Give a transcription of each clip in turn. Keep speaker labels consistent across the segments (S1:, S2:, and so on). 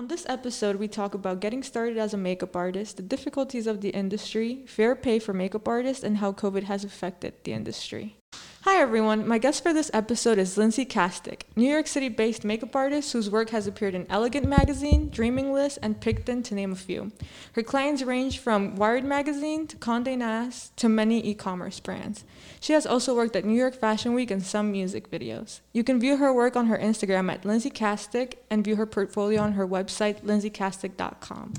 S1: On this episode, we talk about getting started as a makeup artist, the difficulties of the industry, fair pay for makeup artists, and how COVID has affected the industry. Hi everyone, my guest for this episode is Lindsay Kastick, New York City based makeup artist whose work has appeared in Elegant Magazine, Dreaming List, and Picton, to name a few. Her clients range from Wired Magazine to Conde Nast to many e commerce brands. She has also worked at New York Fashion Week and some music videos. You can view her work on her Instagram at Lindsay Kastick and view her portfolio on her website, lindsaykastick.com.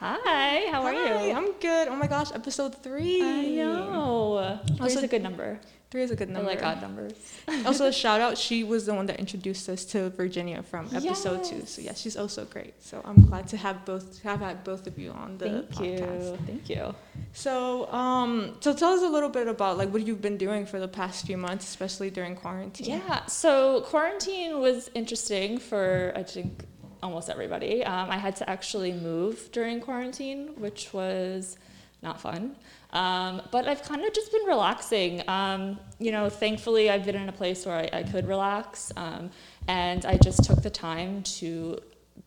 S2: Hi, how are you?
S1: I'm good. Oh my gosh, episode three.
S2: I know. Three's
S1: Also-
S2: a good number.
S1: Three is a good
S2: I
S1: number.
S2: like odd numbers.
S1: also, a shout out. She was the one that introduced us to Virginia from episode two. So yeah, she's also great. So I'm glad to have both have had both of you on the
S2: Thank
S1: podcast.
S2: you. Thank you.
S1: So um, so tell us a little bit about like what you've been doing for the past few months, especially during quarantine.
S2: Yeah, so quarantine was interesting for, I think, almost everybody. Um, I had to actually move during quarantine, which was not fun. Um, but I've kind of just been relaxing. Um, you know, thankfully, I've been in a place where I, I could relax. Um, and I just took the time to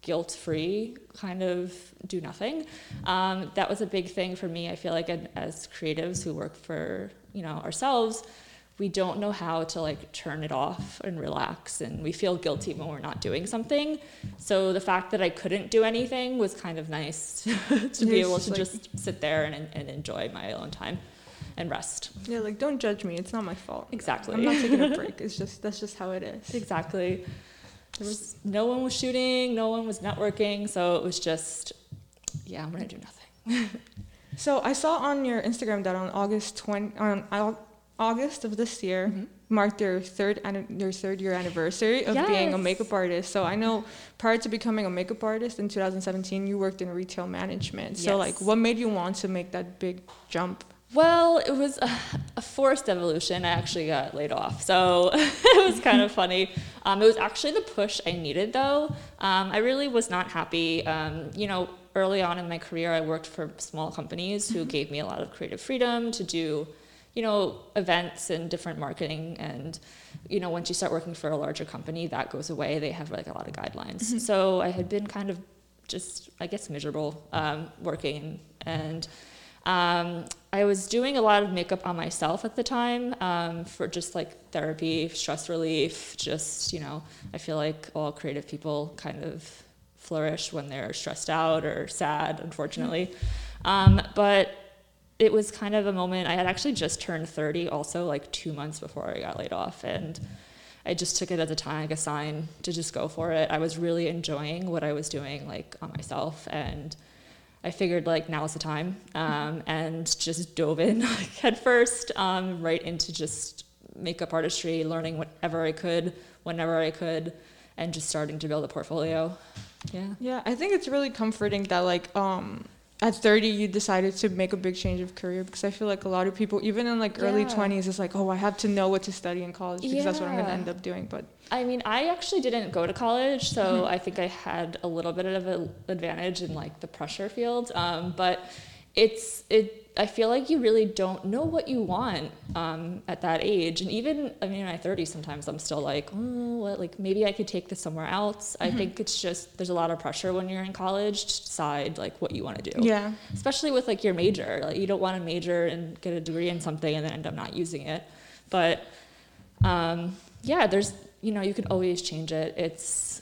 S2: guilt free kind of do nothing. Um, that was a big thing for me. I feel like as creatives who work for, you know, ourselves, we don't know how to like turn it off and relax and we feel guilty when we're not doing something so the fact that i couldn't do anything was kind of nice to be able to
S1: like-
S2: just sit there and, and enjoy my own time and rest
S1: Yeah, like don't judge me. It's not my fault.
S2: exactly
S1: I'm not taking a break. It's just that's just how it is.
S2: exactly there was no one was shooting no one was networking so it was just yeah i'm gonna do nothing
S1: So I saw on your Instagram that on August 20 on August of this year
S2: Mhm.
S1: marked your third anni- your third year anniversary of being a makeup artist. So I know prior to becoming a makeup artist in 2017, you worked in retail management. So like, what made you want to make that big jump?
S2: Well, it was a, a forced evolution. I actually got laid off, so it was kind of funny. Um, it was actually the push I needed, though. Um, I really was not happy. Um, you know, early on in my career, I worked for small companies who gave me a lot of creative freedom to do, you know, events and different marketing. And you know, once you start working for a larger company, that goes away. They have like a lot of guidelines. So I had been kind of just, I guess, miserable um, working and. Um, I was doing a lot of makeup on myself at the time um, for just like therapy, stress relief. Just you know, I feel like all creative people kind of flourish when they're stressed out or sad, unfortunately. Um, but it was kind of a moment. I had actually just turned 30, also like two months before I got laid off, and I just took it as a time, like a sign to just go for it. I was really enjoying what I was doing, like on myself, and I figured like now's the time, um, and just dove in like head first, um, right into just makeup artistry, learning whatever I could, whenever I could, and just starting to build a portfolio. Yeah.
S1: Yeah, I think it's really comforting that like um at 30 you decided to make a big change of career because I feel like a lot of people even in like early 20s it's like oh I have to know what to study in college because that's what I'm going to end up doing but
S2: I mean, I actually didn't go to college, so I think I had a little bit of an advantage in like the pressure field. Um, but it's it. I feel like you really don't know what you want um, at that age, and even I mean, in my 30s, sometimes I'm still like, oh, what, like maybe I could take this somewhere else. I think it's just there's a lot of pressure when you're in college to decide like what you want to do.
S1: Yeah.
S2: Especially with like your major like you don't want to major and get a degree in something and then end up not using it. But um, yeah there's you know you can always change it. It's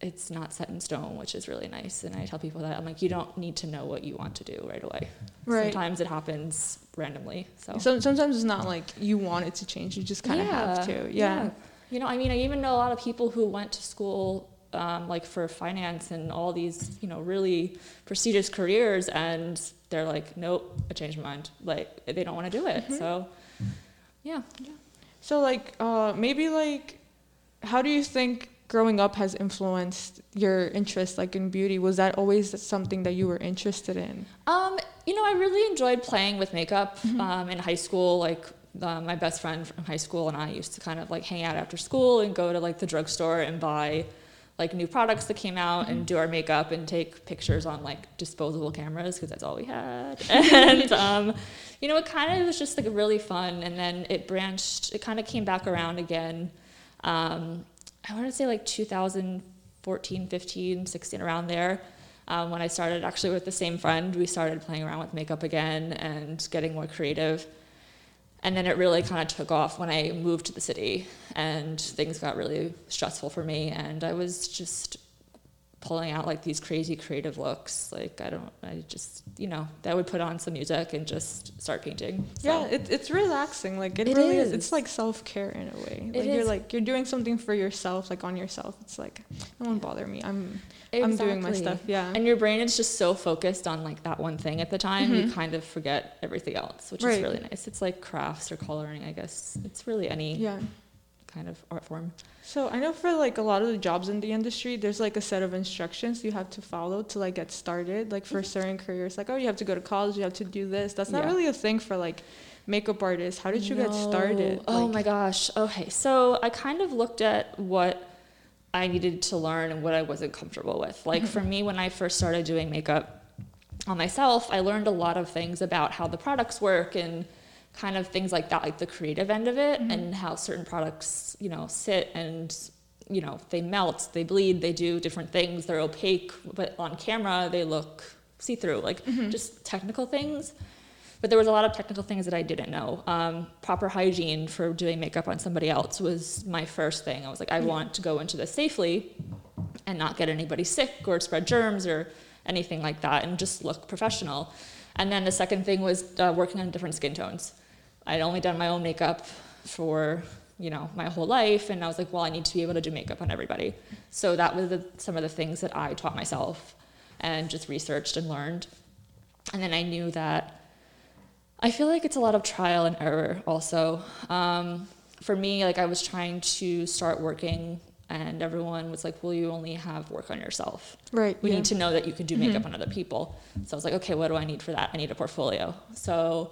S2: it's not set in stone which is really nice and i tell people that i'm like you don't need to know what you want to do right away
S1: Right.
S2: sometimes it happens randomly so
S1: So sometimes it's not like you want it to change, you just kind of have to. Yeah.
S2: You know, I mean, I even know a lot of people who went to school um, like for finance and all these, you know, really prestigious careers, and they're like, nope, I changed my mind. Like they don't want to do it.
S1: Mm-hmm.
S2: So, yeah.
S1: So like uh maybe like how do you think growing up has influenced your interest like in beauty? Was that always something that you were interested in?
S2: Um, you know, I really enjoyed playing with makeup
S1: Mm-hmm.
S2: um, in high school. Like uh, my best friend from high school and I used to kind of like hang out after school and go to like the drugstore and buy like new products that came out
S1: Mm-hmm.
S2: and do our makeup and take pictures on like disposable cameras because that's all we had. and um, you know, it kind of was just like really fun. And then it branched. It kind of came back around again. Um, I want to say like 2014 15, 16, around there. Um, when I started actually with the same friend, we started playing around with makeup again and getting more creative. And then it really kind of took off when I moved to the city and things got really stressful for me. And I was just pulling out like these crazy creative looks. Like I don't, I just you know, I would put on some music and just start painting.
S1: So. Yeah, it, it's relaxing. Like it, it really is. is. It's like self care in a way. Like it you're is. like you're doing something for yourself, like on yourself. It's like no one bother me. I'm exactly. I'm doing my stuff. Yeah.
S2: And your brain is just so focused on like that one thing at the time, mm-hmm. you kind of forget everything else, which right. is really nice. It's like crafts or coloring, I guess. It's really any yeah kind of art form.
S1: So I know for like a lot of the jobs in the industry, there's like a set of instructions you have to follow to like get started. Like for mm-hmm. certain careers, like oh you have to go to college, you have to do this. That's not yeah. really a thing for like makeup artists. How did you no. get started?
S2: Oh like, my gosh. Okay, so I kind of looked at what I needed to learn and what I wasn't comfortable with. Like for mm-hmm. me, when I first started doing makeup on myself, I learned a lot of things about how the products work and kind of things like that, like the creative end of it mm-hmm. and how certain products, you know, sit and, you know, they melt, they bleed, they do different things, they're opaque, but on camera they look see through, like mm-hmm. just technical things. But there was a lot of technical things that I didn't know. Um, proper hygiene for doing makeup on somebody else was my first thing. I was like, I mm-hmm. want to go into this safely and not get anybody sick or spread germs or anything like that and just look professional. And then the second thing was uh, working on different skin tones. I'd only done my own makeup for you know my whole life and i was like well i need to be able to do makeup on everybody. So that was the, some of the things that i taught myself and just researched and learned. And then i knew that i feel like it's a lot of trial and error also. Um, for me like i was trying to start working and everyone was like well you only have work on yourself.
S1: Right
S2: we yeah. need to know that you can do makeup mm-hmm. on other people. So i was like okay what do i need for that? I need a portfolio. So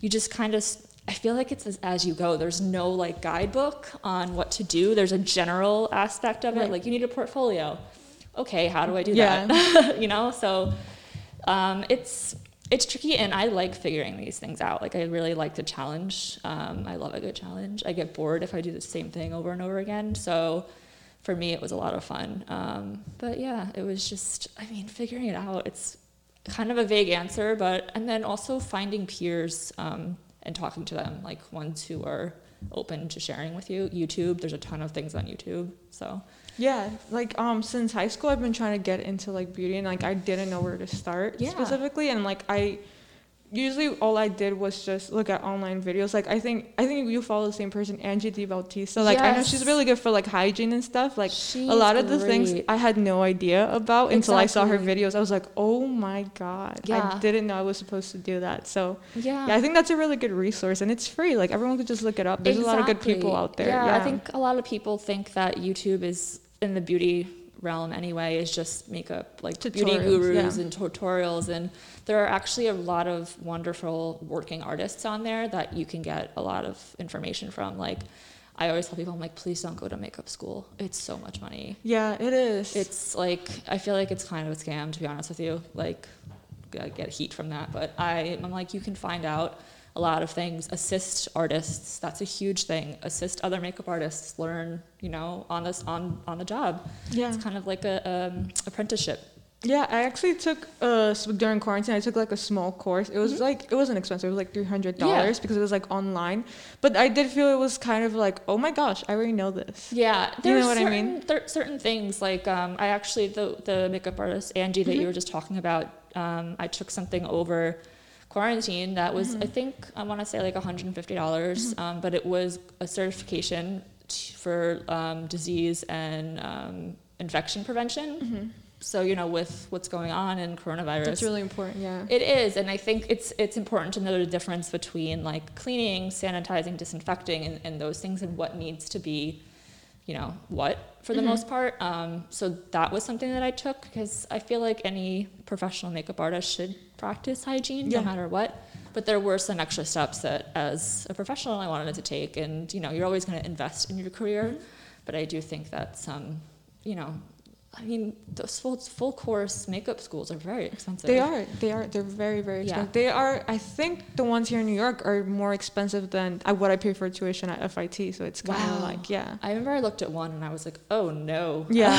S2: you just kind of I feel like it's as, as, you go. There's no like guidebook on what to do. There's a general aspect of it. Like you need a portfolio. Okay, how do I do yeah. that? you know, so um, it's it's tricky, and I like figuring these things out. Like I really like the challenge. Um, I love a good challenge. I get bored if I do the same thing over and over again. So for me, it was a lot of fun. Um, but yeah, it was just I mean figuring it out. It's kind of a vague answer, but and then also finding peers um, and talking to them, like ones who are open to sharing with you. YouTube, there's a ton of things on YouTube. So
S1: yeah, like um since high school I've been trying to get into like beauty and like I didn't know where to start yeah. specifically and like I usually all I did was just look at online videos. Like I think I think you follow the same person, Angie Di Bautista. Like yes. I know she's really good for like hygiene and stuff. Like she's a lot of the things I had no idea about exactly. until I saw her videos. I was like, oh my god, yeah. I didn't know I was supposed to do that. So yeah. yeah, I think that's a really good resource and it's free. Like everyone could just look it up. There's exactly. a lot of good people out there.
S2: Yeah, yeah, I think a lot of people think that YouTube is in the beauty realm anyway is just makeup like tutorials, beauty gurus and tutorials and there are actually a lot of wonderful working artists on there that you can get a lot of information from like I always tell people, I'm like, please don't go to makeup school. It's so much money.
S1: Yeah, it is.
S2: It's like, I feel like it's kind of a scam, to be honest with you. Like, I get heat from that. But I, I'm like, you can find out a lot of things. Assist artists, that's a huge thing. Assist other makeup artists, learn, you know, on this on on the job. Yeah, it's kind of like a um, apprenticeship.
S1: Yeah, I actually took uh during quarantine. I took like a small course. It was mm-hmm. like it wasn't expensive. It was like three hundred dollars yeah. because it was like online. But I did feel it was kind of like, oh my gosh, I already know this.
S2: Yeah, you know what certain, I mean. There, certain things like um, I actually the the makeup artist Angie that mm-hmm. you were just talking about. Um, I took something over quarantine that was mm-hmm. I think I want to say like $150, mm-hmm. um, but it was a certification t- for um, disease and um, infection prevention. So you know, with what's going on in coronavirus,
S1: it's really important. Yeah,
S2: it is, and I think it's it's important to know the difference between like cleaning, sanitizing, disinfecting, and, and those things, and what needs to be, you know, what for the mm-hmm. most part. Um, so that was something that I took because I feel like any professional makeup artist should practice hygiene yeah. no matter what. But there were some extra steps that, as a professional, I wanted to take. And you know, you're always going to invest in your career, mm-hmm. but I do think that some, you know, I mean, those full full course makeup schools are very expensive.
S1: They are. They are. They're very, very
S2: Yeah.
S1: expensive. They are. I think the ones here in New York are more expensive than uh, what I pay for tuition at FIT. So it's kind of
S2: Wow.
S1: like, yeah.
S2: I remember I looked at one and I was like, oh no.
S1: Yeah.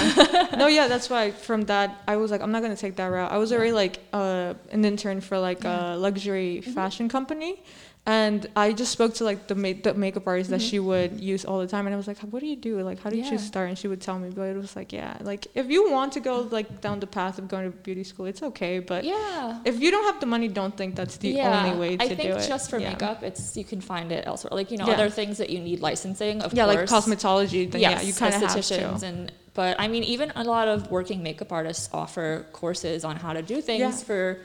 S1: no, yeah, that's why from that I was like, I'm not gonna take that route. I was already like uh, an intern for like a luxury
S2: Mm-hmm.
S1: fashion company. And I just spoke to like the, ma- the makeup artist that she would use all the time, and I was like, "What do you do? Like, how did
S2: Mm-hmm. Yeah.
S1: you start?" And she would tell me, but it was like, "Yeah, like if you want to go like down the path of going to beauty school, it's okay, but
S2: Yeah.
S1: if you don't have the money, don't think that's the
S2: yeah.
S1: only way to do it."
S2: I think
S1: it."
S2: just for
S1: Yeah.
S2: makeup, it's you can find it elsewhere. Like you know, other things that you need licensing. Of
S1: yeah, like cosmetology, then yeah, you kind of have to.
S2: and but I mean, even a lot of working makeup artists offer courses on how to do things for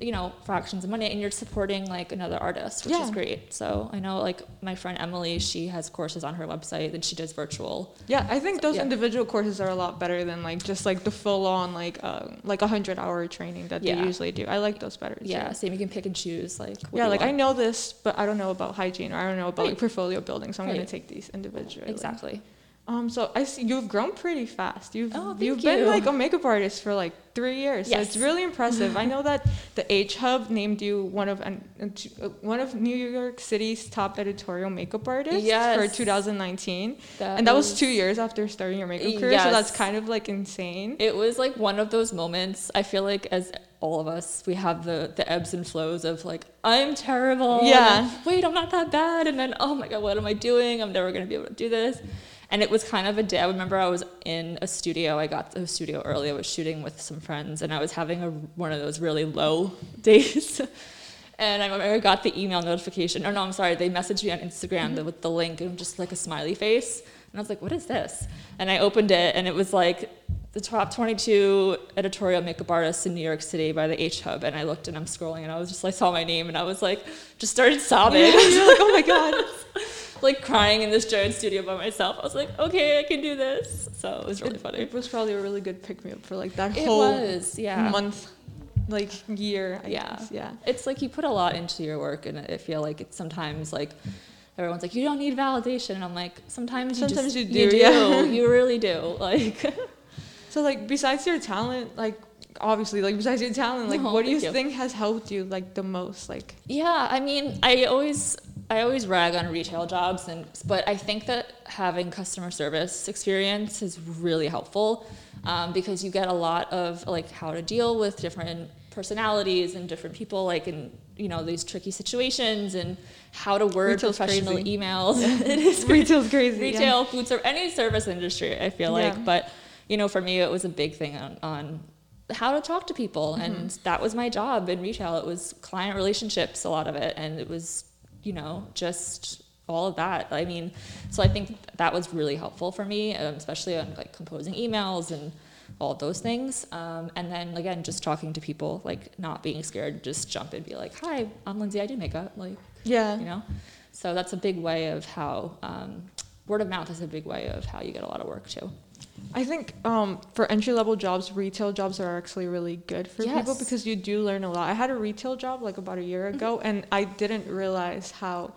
S2: you know fractions of money, and you're supporting like another artist, which is great. So I know like my friend Emily, she has courses on her website and she does virtual.
S1: Yeah, I think those
S2: yeah.
S1: individual courses are a lot better than like just like the full on like uh, like a hundred hour training that
S2: Yeah.
S1: they usually do. I like those better. too.
S2: Yeah, same. You can pick and choose like.
S1: Yeah, like I know this, but I don't know about hygiene or I don't know about like portfolio building, so I'm gonna take these individually.
S2: exactly.
S1: Um, so I see you've grown pretty fast. You've
S2: Oh, thank
S1: you've been
S2: you.
S1: like a makeup artist for like three years. So it's really impressive. I know that the H Hub named you one of an, uh, one of New York City's top editorial makeup artists for
S2: Yes.
S1: 2019, and that was two years after starting your makeup career. So that's kind of like insane.
S2: It was like one of those moments. I feel like as all of us, we have the the ebbs and flows of like I'm terrible.
S1: Yeah.
S2: then, Wait, I'm not that bad, and then oh my god, what am I doing? I'm never gonna be able to do this. And it was kind of a day. I remember I was in a studio. I got the studio early. I was shooting with some friends, and I was having a, one of those really low days. And I remember I got the email notification. Or no, I'm sorry. They messaged me on Instagram mm-hmm. with the link and just like a smiley face. And I was like, what is this? And I opened it and it was like the top 22 editorial makeup artists in New York City by the H Hub. And I looked and I'm scrolling and I was just like, saw my name and I was like, just started sobbing.
S1: You're like, oh my god.
S2: Like crying in this giant studio by myself. I was like, okay, I can do this. So it was really
S1: it,
S2: funny.
S1: It was probably a really good pick me up for like that
S2: It
S1: whole
S2: was, yeah.
S1: month, like year. I
S2: Yeah.
S1: guess. Yeah.
S2: it's like you put a lot into your work and i feel like it's sometimes like everyone's like you don't need validation and i'm like sometimes you
S1: Sometimes
S2: just,
S1: you do, yeah.
S2: you really do like
S1: So like besides your talent, like obviously like besides your talent, like
S2: No,
S1: what do you,
S2: you.
S1: think has helped you like the most? Like
S2: yeah i mean i always i always rag on retail jobs and but i think that having customer service experience is really helpful um, because you get a lot of like how to deal with different personalities and different people like in you know these tricky situations and how to word
S1: Retail's
S2: professional
S1: crazy.
S2: emails it is
S1: retail's crazy. yeah.
S2: retail food service any service industry i feel like but you know for me it was a big thing on, on how to talk to people and
S1: Mm-hmm.
S2: that was my job in retail it was client relationships a lot of it and it was you know just all of that. I mean so i think that was really helpful for me um, especially on like composing emails and all of those things. Um, and then again just talking to people like not being scared just jump and be like hi i'm lindsay i do makeup like
S1: Yeah.
S2: you know? So that's a big way of how um, word of mouth is a big way of how you get a lot of work too
S1: I think um, for entry level jobs, retail jobs are actually really good for people because you do learn a lot. I had a retail job like about a year ago, and I didn't realize how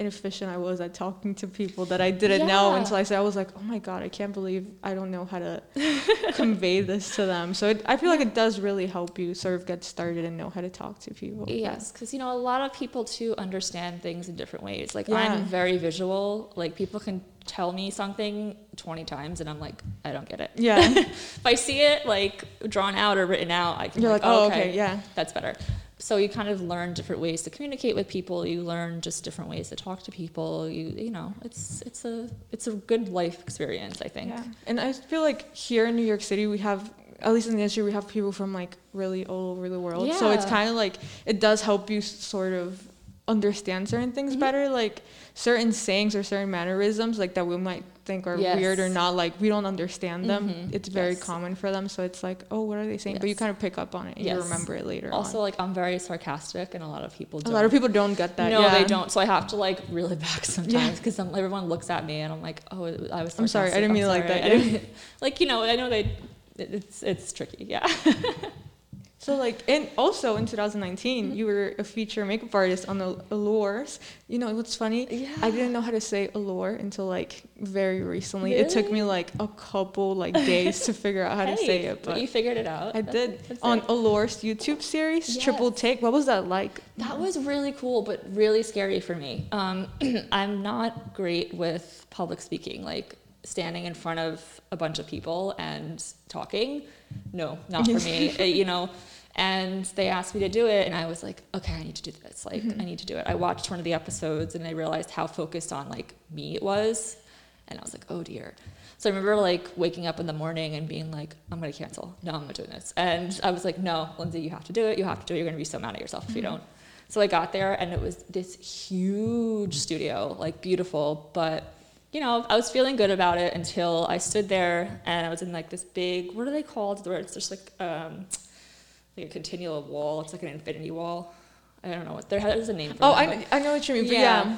S1: inefficient I was at talking to people that I didn't know until I said I was like, oh my god, I can't believe I don't know how to convey this to them. So it, I feel like it does really help you sort of get started and know how to talk to people.
S2: yes because you know a lot of people too understand things in different ways like
S1: Yeah.
S2: i'm very visual like people can tell me something 20 times and i'm like i don't get it
S1: Yeah.
S2: if i see it like drawn out or written out i can
S1: You're
S2: like,
S1: like, oh, okay, yeah.
S2: that's better so you kind of learn different ways to communicate with people you learn just different ways to talk to people you you know it's it's a it's a good life experience i think
S1: Yeah. And I feel like here in New York City, we have, at least in the industry, we have people from like really all over the world. Yeah. So it's kind of like, it does help you sort of understand certain things
S2: Mhm.
S1: better. Like certain sayings or certain mannerisms, like that we might think are
S2: Yes.
S1: weird or not, like we don't understand them.
S2: Mhm.
S1: It's very
S2: Yes.
S1: common for them. So it's like, oh, what are they saying? But you kind of pick up on it and you remember it later
S2: also
S1: on.
S2: like i'm very sarcastic and a lot of people
S1: A
S2: don't
S1: lot of people don't get that.
S2: no
S1: yeah.
S2: they don't so i have to like reel it back sometimes because everyone looks at me and i'm like oh i was
S1: I'm sorry, I didn't mean it like that,
S2: didn't- like you know i know they it's it's tricky yeah
S1: So like, and also in 2019,
S2: Mm-hmm.
S1: you were a feature makeup artist on the Allures. You know what's funny?
S2: Yeah.
S1: I didn't know how to say Allure until like very recently. It took me like a couple like days to figure out how to say it,
S2: but you figured it out.
S1: I
S2: That's-
S1: did
S2: that's
S1: on
S2: it.
S1: Allures YouTube series, Triple
S2: Yes.
S1: Take. What was that like?
S2: That was really cool, but really scary for me. Um, I'm not great with public speaking, like standing in front of a bunch of people and talking. No, not for me. Uh, you know. And they asked me to do it, and I was like, okay, I need to do this. Like, I need to do it. I watched one of the episodes, and I realized how focused on like me it was, and I was like, oh dear. So I remember like waking up in the morning and being like, I'm gonna cancel. No, I'm not doing this. And I was like, no, Lindsay, you have to do it. You have to do it. You're gonna be so mad at yourself if you don't. So I got there and it was this huge studio, like beautiful, but you know, I was feeling good about it until I stood there and I was in like this big, what are they called? Where it's just like um, like a continual wall. It's like an infinity wall. I don't know what there there's a name for
S1: Oh,
S2: that,
S1: I,
S2: but-
S1: I know what you mean.
S2: Yeah.
S1: yeah.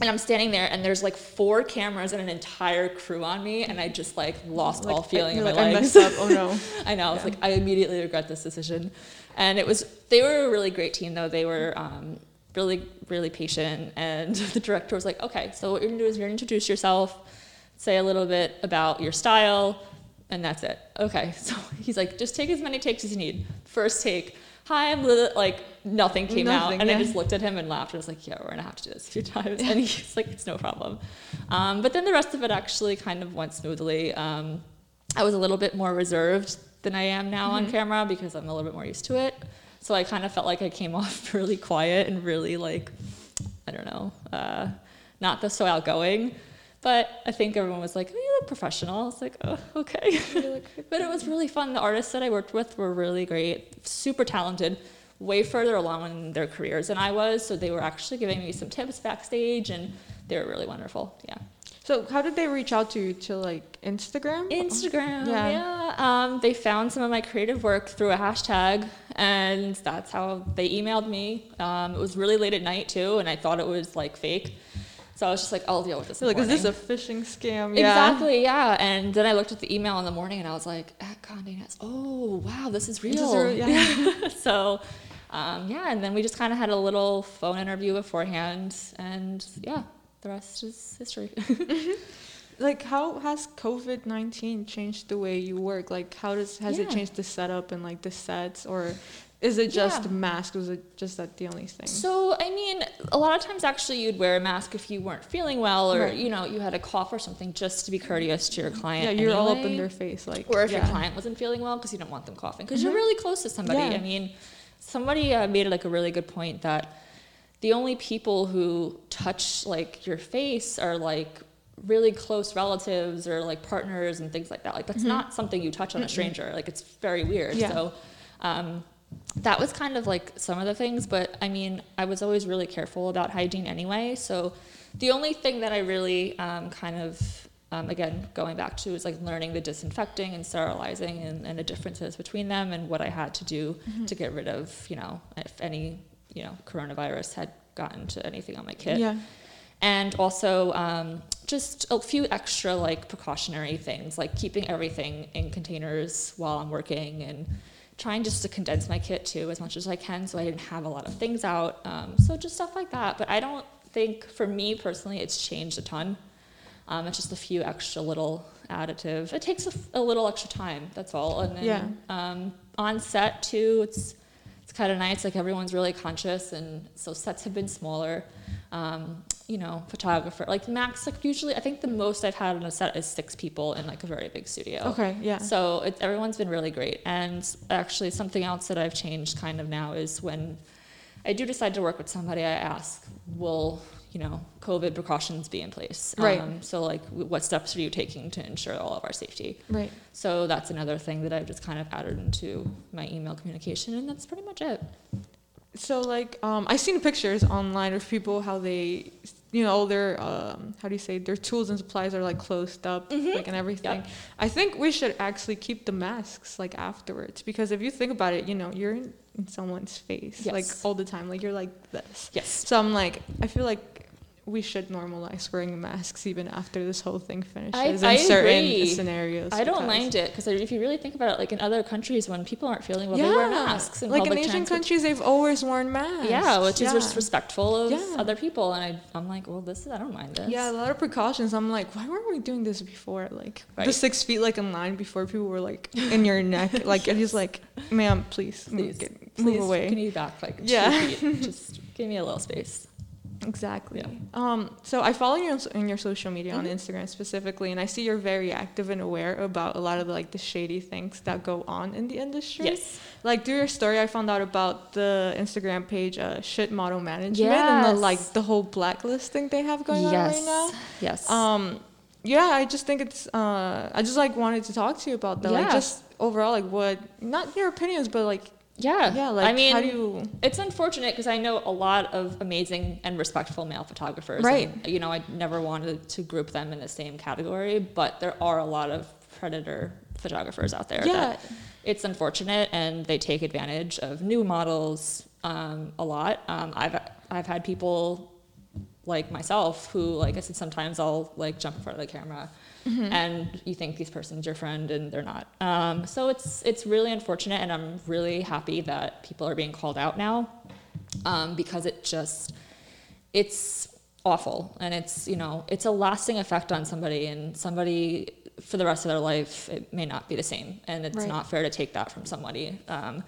S2: and I'm standing there, and there's like four cameras and an entire crew on me, and I just like lost all
S1: Like,
S2: feeling in
S1: you're
S2: my
S1: like, I
S2: legs.
S1: messed up. Oh no.
S2: I know. I was like, I immediately regret this decision. And it was, they were a really great team, though. They were um, really, really patient. And the director was like, okay, so what you're gonna do is you're gonna introduce yourself, say a little bit about your style, and that's it. Okay. So he's like, just take as many takes as you need. First take, hi, I'm. Like, nothing came out. And
S1: yeah.
S2: I just looked at him and laughed. I was like, yeah, we're gonna have to do this a few times. And he's like, it's no problem. Um, but then the rest of it actually kind of went smoothly. Um, I was a little bit more reserved than I am now on camera because I'm a little bit more used to it. So I kind of felt like I came off really quiet and really like, I don't know, uh, not the so outgoing. But I think everyone was like, oh, you look professional. I was like, oh, okay. but it was really fun. The artists that I worked with were really great, super talented, way further along in their careers than I was. So they were actually giving me some tips backstage and they were really wonderful. Yeah.
S1: So how did they reach out to you? To like Instagram?
S2: Instagram.
S1: Yeah.
S2: Yeah. Um, they found some of my creative work through a hashtag, and that's how they emailed me. Um, it was really late at night too, and I thought it was like fake. So I was just like, I'll deal with this. in
S1: You're
S2: the
S1: like, is this a phishing scam? Yeah.
S2: Exactly, yeah. And then I looked at the email in the morning and I was like, at Condé Nast, oh, wow, this is real.
S1: This is real, yeah.
S2: so, um, yeah, and then we just kind of had a little phone interview beforehand, and yeah, the rest is history.
S1: Like, how has COVID nineteen changed the way you work? Like, how does has it changed the setup and like the sets, or is it just
S2: Yeah.
S1: masks? Was it just that the only thing?
S2: So, I mean, a lot of times actually you'd wear a mask if you weren't feeling well or,
S1: Right.
S2: you know, you had a cough or something just to be courteous to your client.
S1: yeah, you're all up in their face, like.
S2: Or if
S1: yeah.
S2: your client wasn't feeling well because you don't want them coughing because
S1: Mhm.
S2: you're really close to somebody.
S1: Yeah.
S2: I mean, somebody uh, made like a really good point that the only people who touch like your face are like really close relatives or like partners and things like that. Like that's
S1: Mhm.
S2: not something you touch on a stranger. Like it's very weird.
S1: Yeah.
S2: So um, that was kind of like some of the things, but I mean, I was always really careful about hygiene anyway. So the only thing that I really um, kind of, um, again, going back to is like learning the disinfecting and sterilizing and, and the differences between them and what I had to do
S1: Mm-hmm.
S2: to get rid of, you know, if any, you know, coronavirus had gotten to anything on my kit
S1: Yeah.
S2: And also um, just a few extra like precautionary things like keeping everything in containers while i'm working and trying just to condense my kit too as much as i can so i didn't have a lot of things out um, so just stuff like that but i don't think for me personally it's changed a ton um, it's just a few extra little additive it takes a, f- a little extra time that's all and then
S1: Yeah.
S2: um, on set too it's it's kind of nice like everyone's really conscious and so sets have been smaller um, you know photographer like max like usually i think the most i've had on a set is six people in like a very big studio
S1: Okay. Yeah.
S2: so it, everyone's been really great and actually something else that i've changed kind of now is when i do decide to work with somebody i ask will you know covid precautions be in place
S1: Right.
S2: um, so like what steps are you taking to ensure all of our safety
S1: right.
S2: so that's another thing that I've just kind of added into my email communication, and that's pretty much it.
S1: So like um I seen pictures online of people how they you know all their um how do you say their tools and supplies are like closed up
S2: Mhm.
S1: like and everything.
S2: Yep.
S1: I think we should actually keep the masks like afterwards because if you think about it, you know, you're in, in someone's face like all the time like you're like this.
S2: Yes.
S1: So I'm like I feel like we should normalize wearing masks even after this whole thing finishes
S2: I-
S1: in
S2: I
S1: certain
S2: agree.
S1: scenarios.
S2: I don't mind it because if you really think about it, like in other countries, when people aren't feeling well, they wear masks. In
S1: like in Asian countries, they've always worn masks.
S2: Yeah, which is just respectful of
S1: Yeah.
S2: other people. And I, I'm like, well, this is, I don't mind this.
S1: Yeah, a lot of precautions. I'm like, why weren't we doing this before? Like the six feet like in line before people were like in your neck. Like and he's like, ma'am, please, move,
S2: Please,
S1: get,
S2: Please,
S1: move away.
S2: Can you back like
S1: Yeah.
S2: feet? Just give me a little space.
S1: Exactly.
S2: Yeah.
S1: Um, so I follow you on, on your social media on
S2: Mhm.
S1: Instagram specifically, and I see you're very active and aware about a lot of the, like the shady things that go on in the industry.
S2: Yes.
S1: Like through your story, I found out about the Instagram page, uh, shit model management, and the
S2: Yes.
S1: like the whole blacklisting they have going
S2: yes.
S1: on right now.
S2: Yes.
S1: Um, yeah, I just think it's. Uh, I just like wanted to talk to you about that. Like just overall, like what, not your opinions, but like
S2: yeah.
S1: yeah, like
S2: I mean,
S1: how do you?
S2: it's unfortunate because I know a lot of amazing and respectful male photographers.
S1: Right.
S2: And, you know, I never wanted to group them in the same category, but there are a lot of predator photographers out there.
S1: Yeah,
S2: That it's unfortunate, and they take advantage of new models um, a lot. Um, I've I've had people like myself who, like I said, sometimes I'll like jump in front of the camera.
S1: Mm-hmm.
S2: And you think these person's your friend, and they're not. Um, so it's it's really unfortunate, and I'm really happy that people are being called out now, um, because it just it's awful, and it's you know it's a lasting effect on somebody, and somebody for the rest of their life it may not be the same, and it's
S1: Right.
S2: not fair to take that from somebody. Um,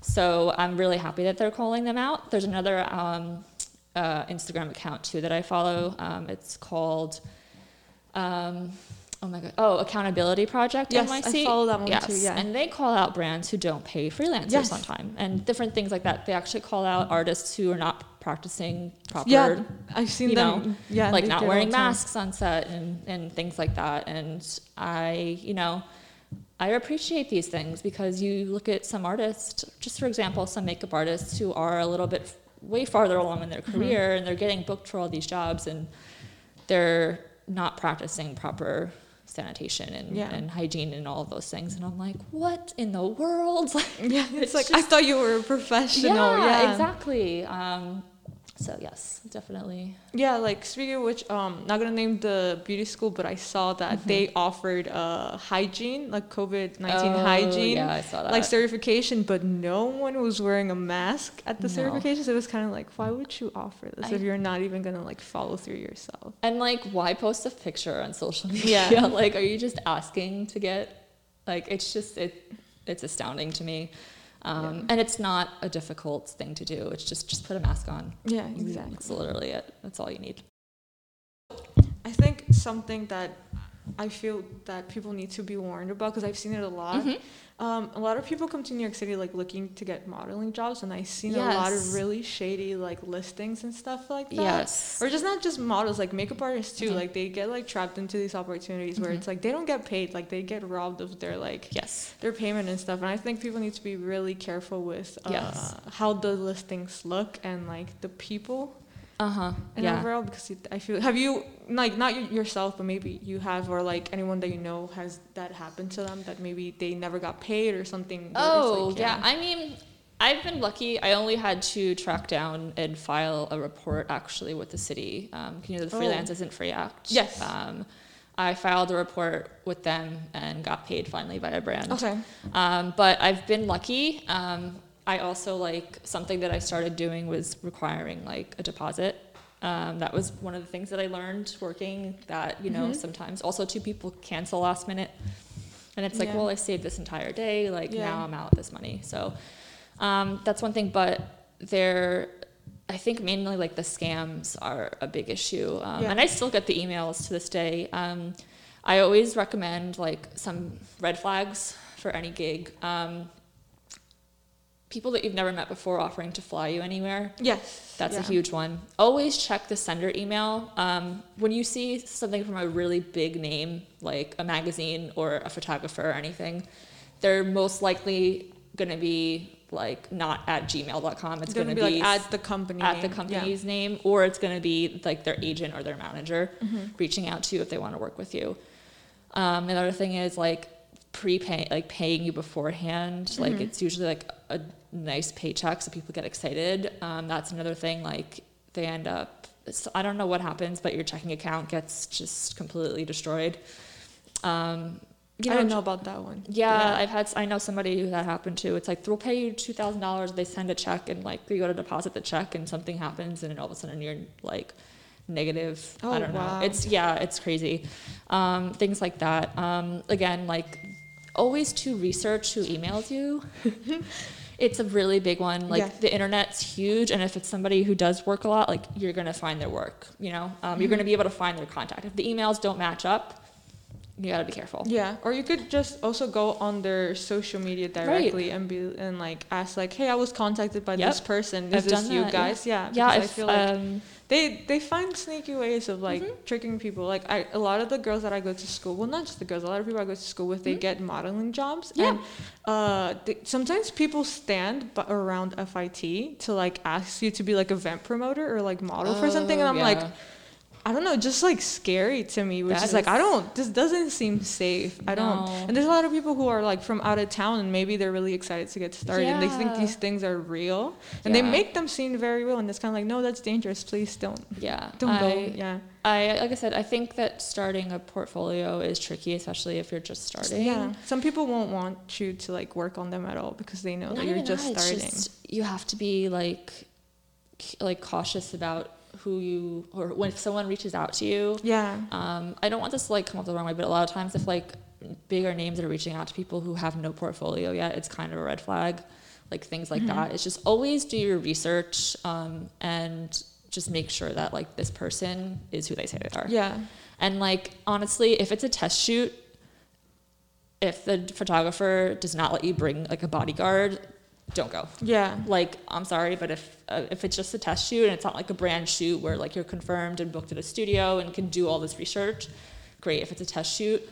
S2: so I'm really happy that they're calling them out. There's another um, uh, Instagram account too that I follow. Um, it's called, um, oh my god, oh Accountability Project
S1: Yes, I follow that one
S2: yes.
S1: too, yeah.
S2: and they call out brands who don't pay freelancers
S1: Yes.
S2: on time and different things like that. They actually call out artists who are not practicing proper
S1: yeah, I've seen
S2: you
S1: them. yeah,
S2: like not
S1: do it all
S2: wearing masks on set and, and things like that. And I, you know, I appreciate these things because you look at some artists, just for example, some makeup artists who are a little bit way farther along in their
S1: Mm-hmm.
S2: career and they're getting booked for all these jobs and they're not practicing proper sanitation and,
S1: Yeah.
S2: and hygiene and all of those things. And I'm like, what in the world?
S1: Yeah, it's,
S2: It's
S1: like I thought you were a professional. Yeah,
S2: exactly. Um, so yes, definitely.
S1: Yeah, like speaking of which, um, not gonna name the beauty school, but I saw that
S2: Mm-hmm.
S1: they offered uh hygiene, like COVID nineteen
S2: Oh,
S1: hygiene,
S2: Yeah, I saw that.
S1: like certification, but no one was wearing a mask at the
S2: No.
S1: certification. So it was kind of like, why would you offer this
S2: I-
S1: if you're not even gonna like follow through yourself?
S2: And like, why post a picture on social media?
S1: Yeah.
S2: like, are you just asking to get? Like, it's just it. It's astounding to me, um,
S1: Yeah.
S2: and it's not a difficult thing to do. It's just just put a mask on.
S1: Yeah, exactly.
S2: It's literally it. That's all you need.
S1: I think something that I feel that people need to be warned about because I've seen it a lot.
S2: Mhm.
S1: Um, a lot of people come to New York City like looking to get modeling jobs, and I've seen a lot of really shady like listings and stuff like that.
S2: Yes.
S1: Or just not just models, like makeup artists too.
S2: Mhm.
S1: Like they get like trapped into these opportunities where
S2: Mhm.
S1: it's like they don't get paid, like they get robbed of their like
S2: Yes.
S1: their payment and stuff. And I think people need to be really careful with uh,
S2: Yes.
S1: how the listings look and like the people
S2: Uh huh.
S1: and
S2: Yeah.
S1: overall because it, I feel have you like not yourself but maybe you have or like anyone that you know has that happened to them that maybe they never got paid or something.
S2: Oh,
S1: like,
S2: yeah. I mean, I've been lucky. I only had to track down and file a report actually with the city. Um, you know, the
S1: Oh.
S2: Freelance Isn't Free Act.
S1: Yes.
S2: Um, I filed a report with them and got paid finally by a brand.
S1: Okay.
S2: Um, but I've been lucky. Um, I also like something that I started doing was requiring like a deposit. Um, that was one of the things that I learned working. That you know
S1: Mhm.
S2: sometimes also two people cancel last minute, and it's like,
S1: Yeah.
S2: well, I saved this entire day. Like
S1: Yeah.
S2: now I'm out this money. So um, that's one thing. But there, I think mainly like the scams are a big issue, um,
S1: Yeah.
S2: and I still get the emails to this day. Um, I always recommend like some red flags for any gig. Um, people that you've never met before offering to fly you anywhere.
S1: Yes.
S2: That's
S1: yeah.
S2: a huge one. Always check the sender email. Um, when you see something from a really big name, like a magazine or a photographer or anything, they're most likely going to be like not at gmail.com. It's going
S1: gonna be
S2: be
S1: like at the company.
S2: at the company's name, or it's going to be like their agent or their manager
S1: Yeah. Mhm.
S2: reaching out to you if they want to work with you. Um, another thing is like prepay, like paying you beforehand. Like
S1: Mhm.
S2: it's usually like a nice paycheck, so people get excited. Um, that's another thing. Like they end up I don't know what happens, but your checking account gets just completely destroyed. Um, you
S1: I don't know about that one.
S2: yeah, I've had. I know somebody who that happened to. It's like they'll pay you two thousand dollars. They send a check, and like you go to deposit the check, and something happens, and then all of a sudden you're like negative.
S1: Oh,
S2: I don't
S1: wow.
S2: know. It's yeah, it's crazy. Um, things like that. Um, again, like always to research who emails you. it's a really big one. Like
S1: Yeah.
S2: the internet's huge, and if it's somebody who does work a lot, like you're gonna find their work. You know, um, you're gonna
S1: Mm-hmm.
S2: be able to find their contact. If the emails don't match up, you gotta be careful.
S1: Yeah, or you could just also go on their social media directly and be and like ask like, "Hey, I was contacted by
S2: Yep.
S1: this person. Is
S2: I've
S1: this you
S2: that,
S1: guys?" Yeah,
S2: Yeah,
S1: I
S2: if,
S1: feel like
S2: um,
S1: they they find sneaky ways of like
S2: Mm-hmm.
S1: tricking people. Like I, a lot of the girls that I go to school, well, not just the girls, a lot of people I go to school with, they get modeling jobs,
S2: Mm-hmm. Yeah.
S1: and uh, they, sometimes people stand b- around FIT to like ask you to be like event promoter or like model for something, and
S2: Oh,
S1: I'm like.
S2: Yeah.
S1: I don't know, just like scary to me, which is like I don't. This doesn't seem safe. I don't. And there's a lot of people who are like from out of town, and maybe they're really excited to get started, and they think these things are real, and they make them seem very real, and it's kind of like, no, that's dangerous. Please don't,
S2: yeah,
S1: don't
S2: I,
S1: go. Yeah,
S2: I like I said, I think that starting a portfolio is tricky, especially if you're just starting.
S1: yeah. Some people won't want you to like work on them at all because they know
S2: Not
S1: that you're just
S2: that,
S1: starting.
S2: just- you have to be like, like cautious about who you or when someone reaches out to you.
S1: yeah,
S2: Um, I don't want this to like come off the wrong way, but a lot of times if like bigger names are reaching out to people who have no portfolio yet, it's kind of a red flag. Like things like
S1: Mm-hmm.
S2: that. It's just always do your research um, and just make sure that like this person is who they say they are.
S1: yeah,
S2: And like honestly, if it's a test shoot, if the photographer does not let you bring like a bodyguard, don't go.
S1: yeah,
S2: Like I'm sorry, but if uh, if it's just a test shoot and it's not like a brand shoot where like you're confirmed and booked at a studio and can do all this research, great. If it's a test shoot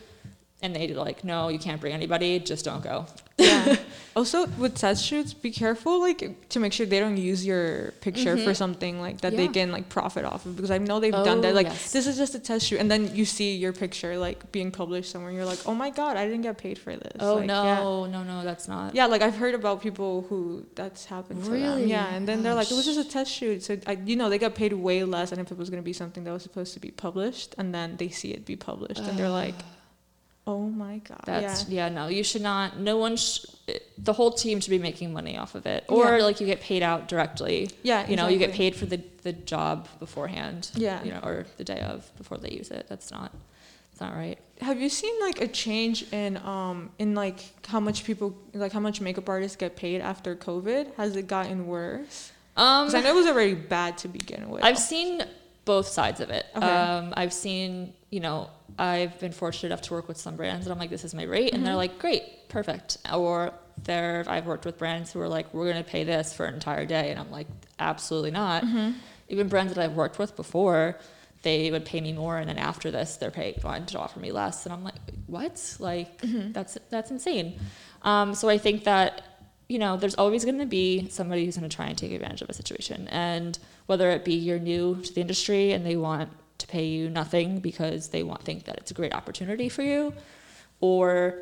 S2: and they like no, you can't bring anybody, just don't go.
S1: yeah. also, with test shoots, be careful like to make sure they don't use your picture for something like that they
S2: Mm-hmm.
S1: Can like profit off of because I know they've done that.
S2: Oh,
S1: Like
S2: yes.
S1: this is just a test shoot, and then you see your picture like being published somewhere, and you're like, oh my god, I didn't get paid for this.
S2: Oh
S1: Like,
S2: no,
S1: yeah.
S2: no, no, that's not.
S1: Yeah, like I've heard about people who that's happened to them.
S2: Really?
S1: Yeah, and then they're like, it was just a test shoot, so I, you know they got paid way less than if it was gonna be something that was supposed to be published, and then they see it be published, and they're like, oh my god.
S2: That's
S1: yeah.
S2: yeah. no, you should not. No one, sh- the whole team should be making money off of it, or
S1: Yeah.
S2: like you get paid out directly.
S1: Yeah,
S2: you know, you get paid for the the job beforehand.
S1: Yeah.
S2: you know, or the day of before they use it. That's not, it's not right.
S1: Have you seen like a change in um in like how much people like how much makeup artists get paid after COVID? Has it gotten worse?
S2: Um,
S1: I know it was already bad to begin with.
S2: I've seen both sides of it.
S1: Okay.
S2: Um, I've seen, you know, I've been fortunate enough to work with some brands, and I'm like, this is my rate, and
S1: Mm-hmm.
S2: they're like, great, perfect. Or there, I've worked with brands who are like, we're gonna pay this for an entire day, and I'm like, absolutely not.
S1: Mm-hmm.
S2: Even brands that I've worked with before, they would pay me more, and then after this, they're paying wanting to offer me less, and I'm like, what? Like,
S1: Mm-hmm.
S2: that's that's insane. Um, so I think that you know, there's always going to be somebody who's going to try and take advantage of a situation. And whether it be you're new to the industry and they want to pay you nothing because they want think that it's a great opportunity for you, or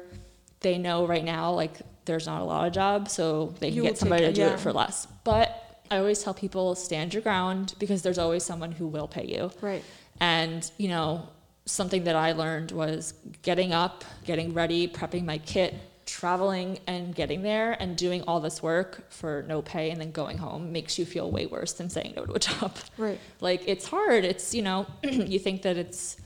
S2: they know right now like there's not a lot of jobs, so they can
S1: You
S2: get somebody
S1: take-
S2: to do
S1: yeah.
S2: it for less. But I always tell people stand your ground because there's always someone who will pay you.
S1: right.
S2: And, you know, something that I learned was getting up, getting ready, prepping my kit, traveling and getting there and doing all this work for no pay and then going home makes you feel way worse than saying no to a job.
S1: Right.
S2: Like it's hard. It's, you know, you think that it's,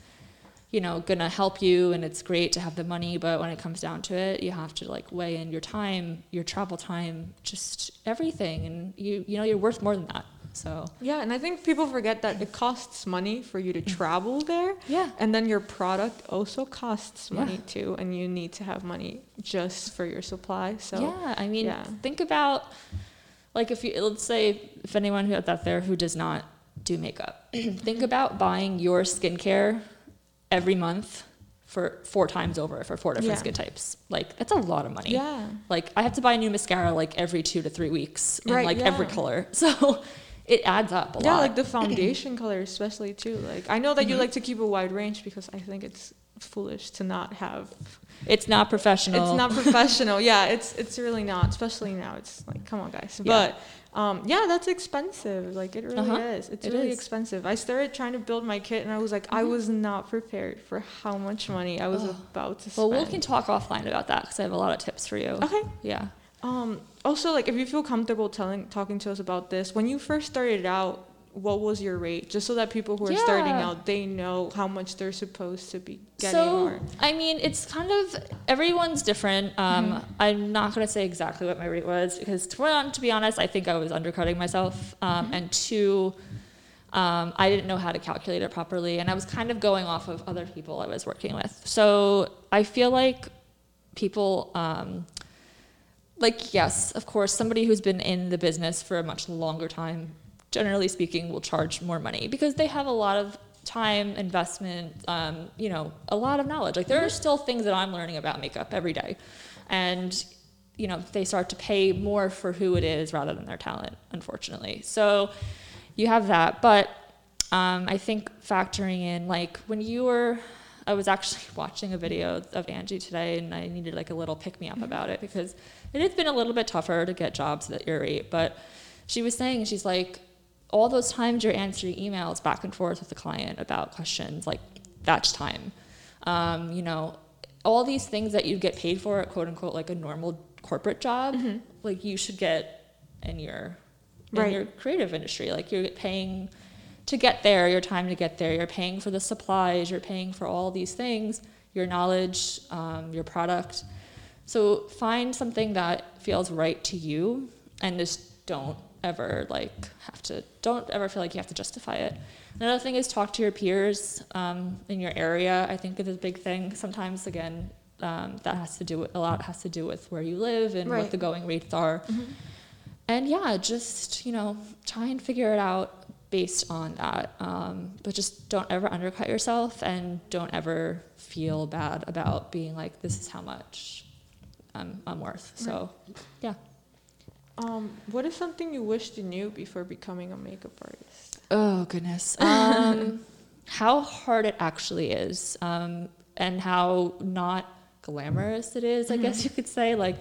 S2: you know, gonna help you and it's great to have the money, but when it comes down to it, you have to like weigh in your time, your travel time, just everything. And you, you know, you're worth more than that. So
S1: Yeah, and I think people forget that it costs money for you to travel there.
S2: yeah.
S1: And then your product also costs
S2: Yeah.
S1: money too, and you need to have money just for your supply. So
S2: yeah, I mean,
S1: yeah.
S2: think about like if you let's say if anyone who out there who does not do makeup, think mm-hmm. about buying your skincare every month for four times over for four different
S1: Yeah.
S2: skin types. Like that's a lot of money.
S1: yeah,
S2: Like I have to buy a new mascara like every two to three weeks in
S1: Right,
S2: like every color. So it adds up a lot.
S1: yeah,
S2: lot.
S1: like the foundation color especially too. Like I know that you
S2: Mhm.
S1: like to keep a wide range because I think it's foolish to not have
S2: It's not professional.
S1: It's not professional. yeah, it's it's really not. Especially now, it's like, come on, guys.
S2: Yeah.
S1: But um, yeah, that's expensive. Like it really
S2: Uh-huh.
S1: is. It's
S2: It
S1: really
S2: is.
S1: expensive. I started trying to build my kit, and I was like, I
S2: Mhm.
S1: was not prepared for how much money I was
S2: Oh.
S1: about to spend.
S2: Well, we can talk offline about that because I have a lot of tips for you.
S1: Okay.
S2: Yeah.
S1: Um, also, like, if you feel comfortable telling, talking to us about this, when you first started out, what was your rate? Just so that people who are starting out, they know how much they're supposed to be getting.
S2: So,
S1: or,
S2: I mean, it's kind of everyone's different. Um,
S1: Mhm.
S2: I'm not going to say exactly what my rate was because, to, one, to be honest, I think I was undercutting myself. Um,
S1: Mhm.
S2: And two, um, I didn't know how to calculate it properly. And I was kind of going off of other people I was working with. So, I feel like people. Um, like yes of course somebody who's been in the business for a much longer time generally speaking will charge more money because they have a lot of time investment um, you know a lot of knowledge. Like there are still things that i'm learning about makeup every day. And you know they start to pay more for who it is rather than their talent unfortunately. So you have that. But um, i think factoring in like when you were i was actually watching a video of angie today and i needed like a little pick me up about it because it has been a little bit tougher to get jobs at your rate but she was saying she's like all those times you're answering emails back and forth with the client about questions like that's time um, you know all these things that you get paid for at quote unquote like a normal corporate job
S1: Mhm.
S2: like you should get in your in
S1: Right.
S2: your creative industry like you're paying to get there your time to get there you're paying for the supplies you're paying for all these things your knowledge um, your product so find something that feels right to you and just don't ever like have to don't ever feel like you have to justify it. Another thing is talk to your peers um, in your area. I think is a big thing. Sometimes again, um, that has to do with a lot has to do with where you live and
S1: Right.
S2: what the going rates are. And yeah, just you know try and figure it out based on that. Um, but just don't ever undercut yourself and don't ever feel bad about being like this is how much I'm, I'm worth. So yeah.
S1: um, what is something you wished you knew before becoming a makeup artist?
S2: Oh goodness. Um, how hard it actually is, um, and how not glamorous it is. I guess you could say. Like,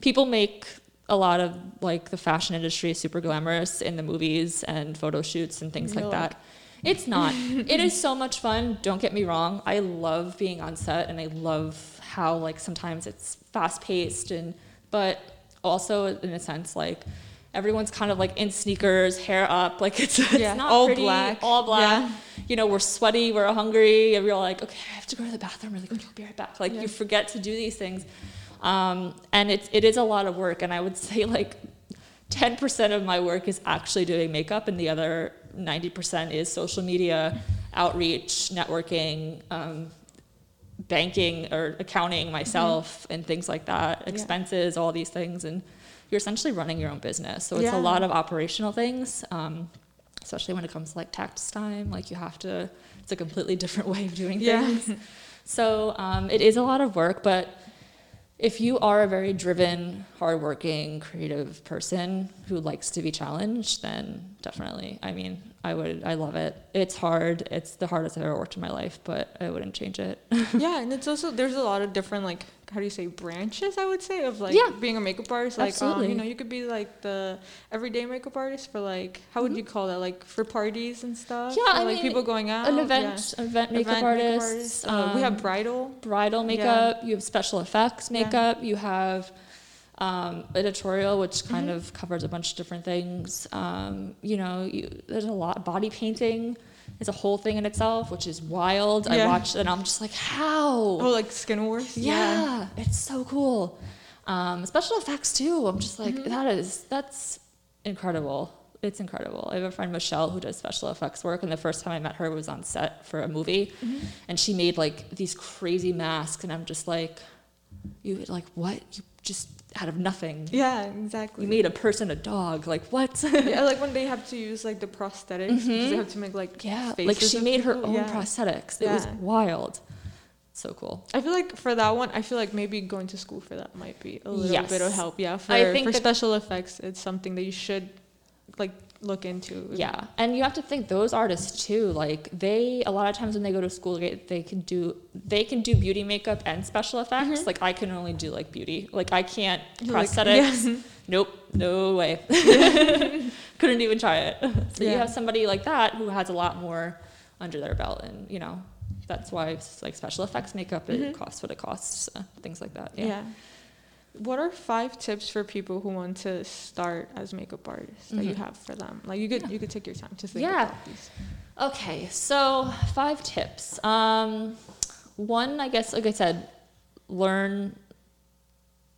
S2: people make a lot of like the fashion industry super glamorous in the movies and photo shoots and things like that. It's not. it is so much fun. Don't get me wrong. I love being on set, and I love how like sometimes it's fast paced and but also in a sense like everyone's kind of like in sneakers, hair up, like it's, it's
S1: Yeah, all
S2: pretty,
S1: black.
S2: all black.
S1: Yeah.
S2: You know, we're sweaty, we're hungry, and we're like, okay, I have to go to the bathroom really quick. I'll be right back. Like
S1: Yeah.
S2: you forget to do these things, um, and it's it is a lot of work. And I would say like ten percent of my work is actually doing makeup, and the other ninety percent is social media, outreach, networking. Um, banking or accounting myself and things like that
S1: Mm-hmm. Yeah.
S2: expenses all these things and you're essentially running your own business so it's
S1: Yeah.
S2: a lot of operational things um, especially when it comes to like tax time like you have to it's a completely different way of doing things.
S1: Yeah.
S2: things so um, it is a lot of work but if you are a very driven hardworking creative person who likes to be challenged then definitely. I mean i would i love it. It's hard. It's the hardest i've ever worked in my life but i wouldn't change it.
S1: Yeah, and it's also there's a lot of different like how do you say branches? I would say of like
S2: Yeah.
S1: being a makeup artist. Like um,
S2: Absolutely.
S1: you know, you could be like the everyday makeup artist for like how would you call that? Like for parties and stuff.
S2: Mm-hmm. Yeah,
S1: or,
S2: I
S1: like
S2: mean,
S1: people going out.
S2: an
S1: yeah.
S2: event event makeup
S1: artists.
S2: artist,
S1: Uh, we have
S2: um,
S1: bridal.
S2: bridal makeup you have special effects
S1: Yeah.
S2: makeup you have um, editorial which
S1: Mm-hmm.
S2: kind of covers a bunch of different things um, you know you, there's a lot body painting is a whole thing in itself which is wild. I
S1: Yeah.
S2: watched it and i'm just like how?
S1: Oh, like Skin Wars.
S2: yeah, it's so cool. Um, special effects too. I'm just like
S1: Mhm.
S2: that is that's incredible. It's incredible. I have a friend michelle who does special effects work and the first time i met her was on set for a movie.
S1: Mhm.
S2: and she made like these crazy masks and i'm just like you like what? You just out of nothing.
S1: Yeah, exactly.
S2: you made a person a dog like what?
S1: Yeah, like when they have to use like the prosthetics. Because they
S2: mm-hmm.
S1: have to make like
S2: yeah like she made her own
S1: yeah.
S2: prosthetics. It was wild. So cool.
S1: I feel like for that one, I feel like maybe going to school for that might be a little
S2: Yes.
S1: bit of help. Yeah, for for special effects, it's something that you should like look into.
S2: Yeah, and you have to think those artists too. Like they, a lot of times when they go to school, they, they can do they can do beauty makeup and special effects.
S1: Mhm.
S2: Like I can only do like beauty. Like I can't
S1: You're like-
S2: prosthetics.
S1: yeah.
S2: Nope, no way. Couldn't even try it. So you
S1: Yeah.
S2: have somebody like that who has a lot more under their belt, and you know that's why it's like special effects makeup it
S1: Mhm.
S2: costs what it costs, uh, things like that.
S1: yeah.
S2: Yeah.
S1: What are five tips for people who want to start as makeup artists that you
S2: Mhm.
S1: have for them? Like you could
S2: Yeah.
S1: you could take your time to think
S2: Yeah.
S1: about these.
S2: Okay, so five tips. Um, one, I guess, like I said, learn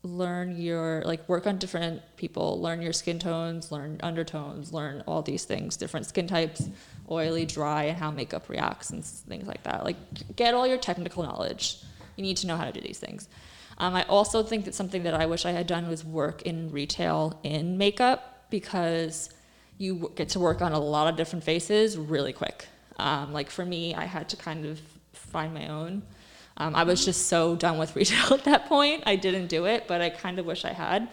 S2: learn your like work on different people learn your skin tones learn undertones learn all these things different skin types oily dry and how makeup reacts and things like that like get all your technical knowledge you need to know how to do these things um, i also think that something that i wish i had done was work in retail in makeup because you get to work on a lot of different faces really quick um, like for me i had to kind of find my own um, I was just so done with retail at that point. I didn't do it, but I kind of wish I had.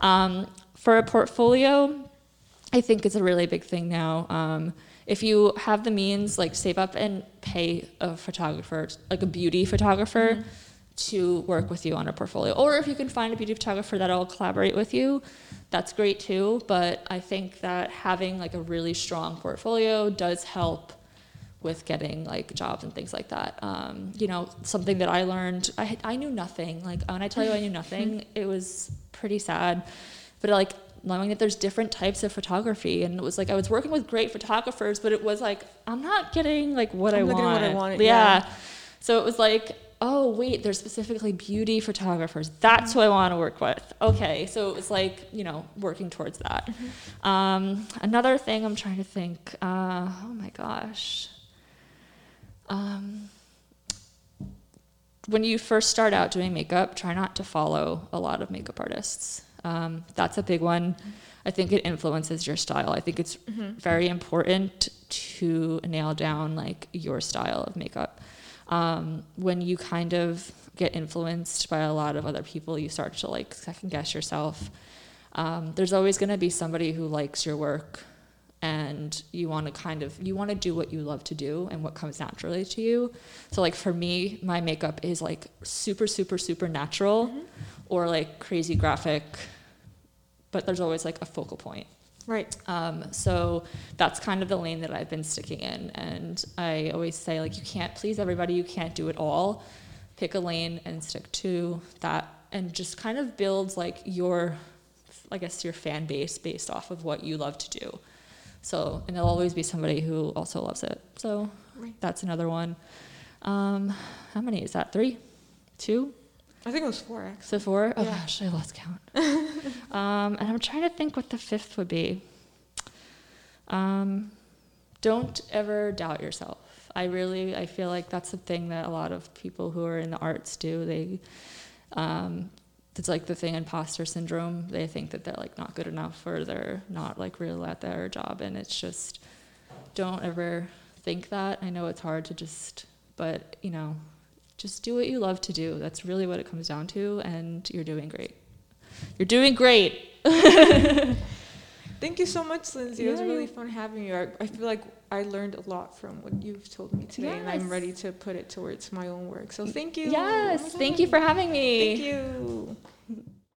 S2: Um, for a portfolio, I think it's a really big thing now. Um, if you have the means, like save up and pay a photographer, like a beauty photographer, to work with you on a portfolio. Or if you can find a beauty photographer that'll collaborate with you, that's great too. But I think that having like a really strong portfolio does help with getting like jobs and things like that. Um, you know, something that I learned, I, I knew nothing. Like when I tell you I knew nothing, it was pretty sad. But like knowing that there's different types of photography, and it was like I was working with great photographers, but it was like I'm not getting like what I
S1: I'm not
S2: want.
S1: what I wanted,
S2: yeah.
S1: yeah.
S2: So it was like, oh wait, there's specifically beauty photographers. That's who I want to work with. Okay, so it was like you know working towards that. Um, another thing I'm trying to think. Uh, oh my gosh. Um, when you first start out doing makeup, try not to follow a lot of makeup artists. Um, that's a big one. I think it influences your style. I think it's very important to nail down like your style of makeup. Um, when you kind of get influenced by a lot of other people, you start to like second guess yourself. Um, there's always going to be somebody who likes your work and you want to kind of you want to do what you love to do and what comes naturally to you. So like for me my makeup is like super super super natural or like crazy graphic but there's always like a focal point
S1: Right.
S2: um, so that's kind of the lane that I've been sticking in. And I always say, like, you can't please everybody, you can't do it all. Pick a lane and stick to that, and just kind of build like your, I guess, your fan base based off of what you love to do. So, and there'll always be somebody who also loves it. So
S1: Right.
S2: that's another one. Um, how many is that? Three? Two?
S1: I think it was four X.
S2: So four? Oh
S1: Yeah.
S2: gosh, I lost count. um, and I'm trying to think what the fifth would be. Um, don't ever doubt yourself. I really, I feel like that's the thing that a lot of people who are in the arts do. They, um, it's like the thing imposter syndrome. They think that they're like not good enough or they're not like real at their job, and it's just don't ever think that. I know it's hard to just, but you know, just do what you love to do. That's really what it comes down to, and you're doing great. You're doing great.
S1: Thank you so much, Lindsay. it was really fun having you. I, I feel like I learned a lot from what you've told me today, and I'm ready to put it towards my own work. So thank you. Oh
S2: Yes,
S1: my
S2: thank you for having me.
S1: Thank you.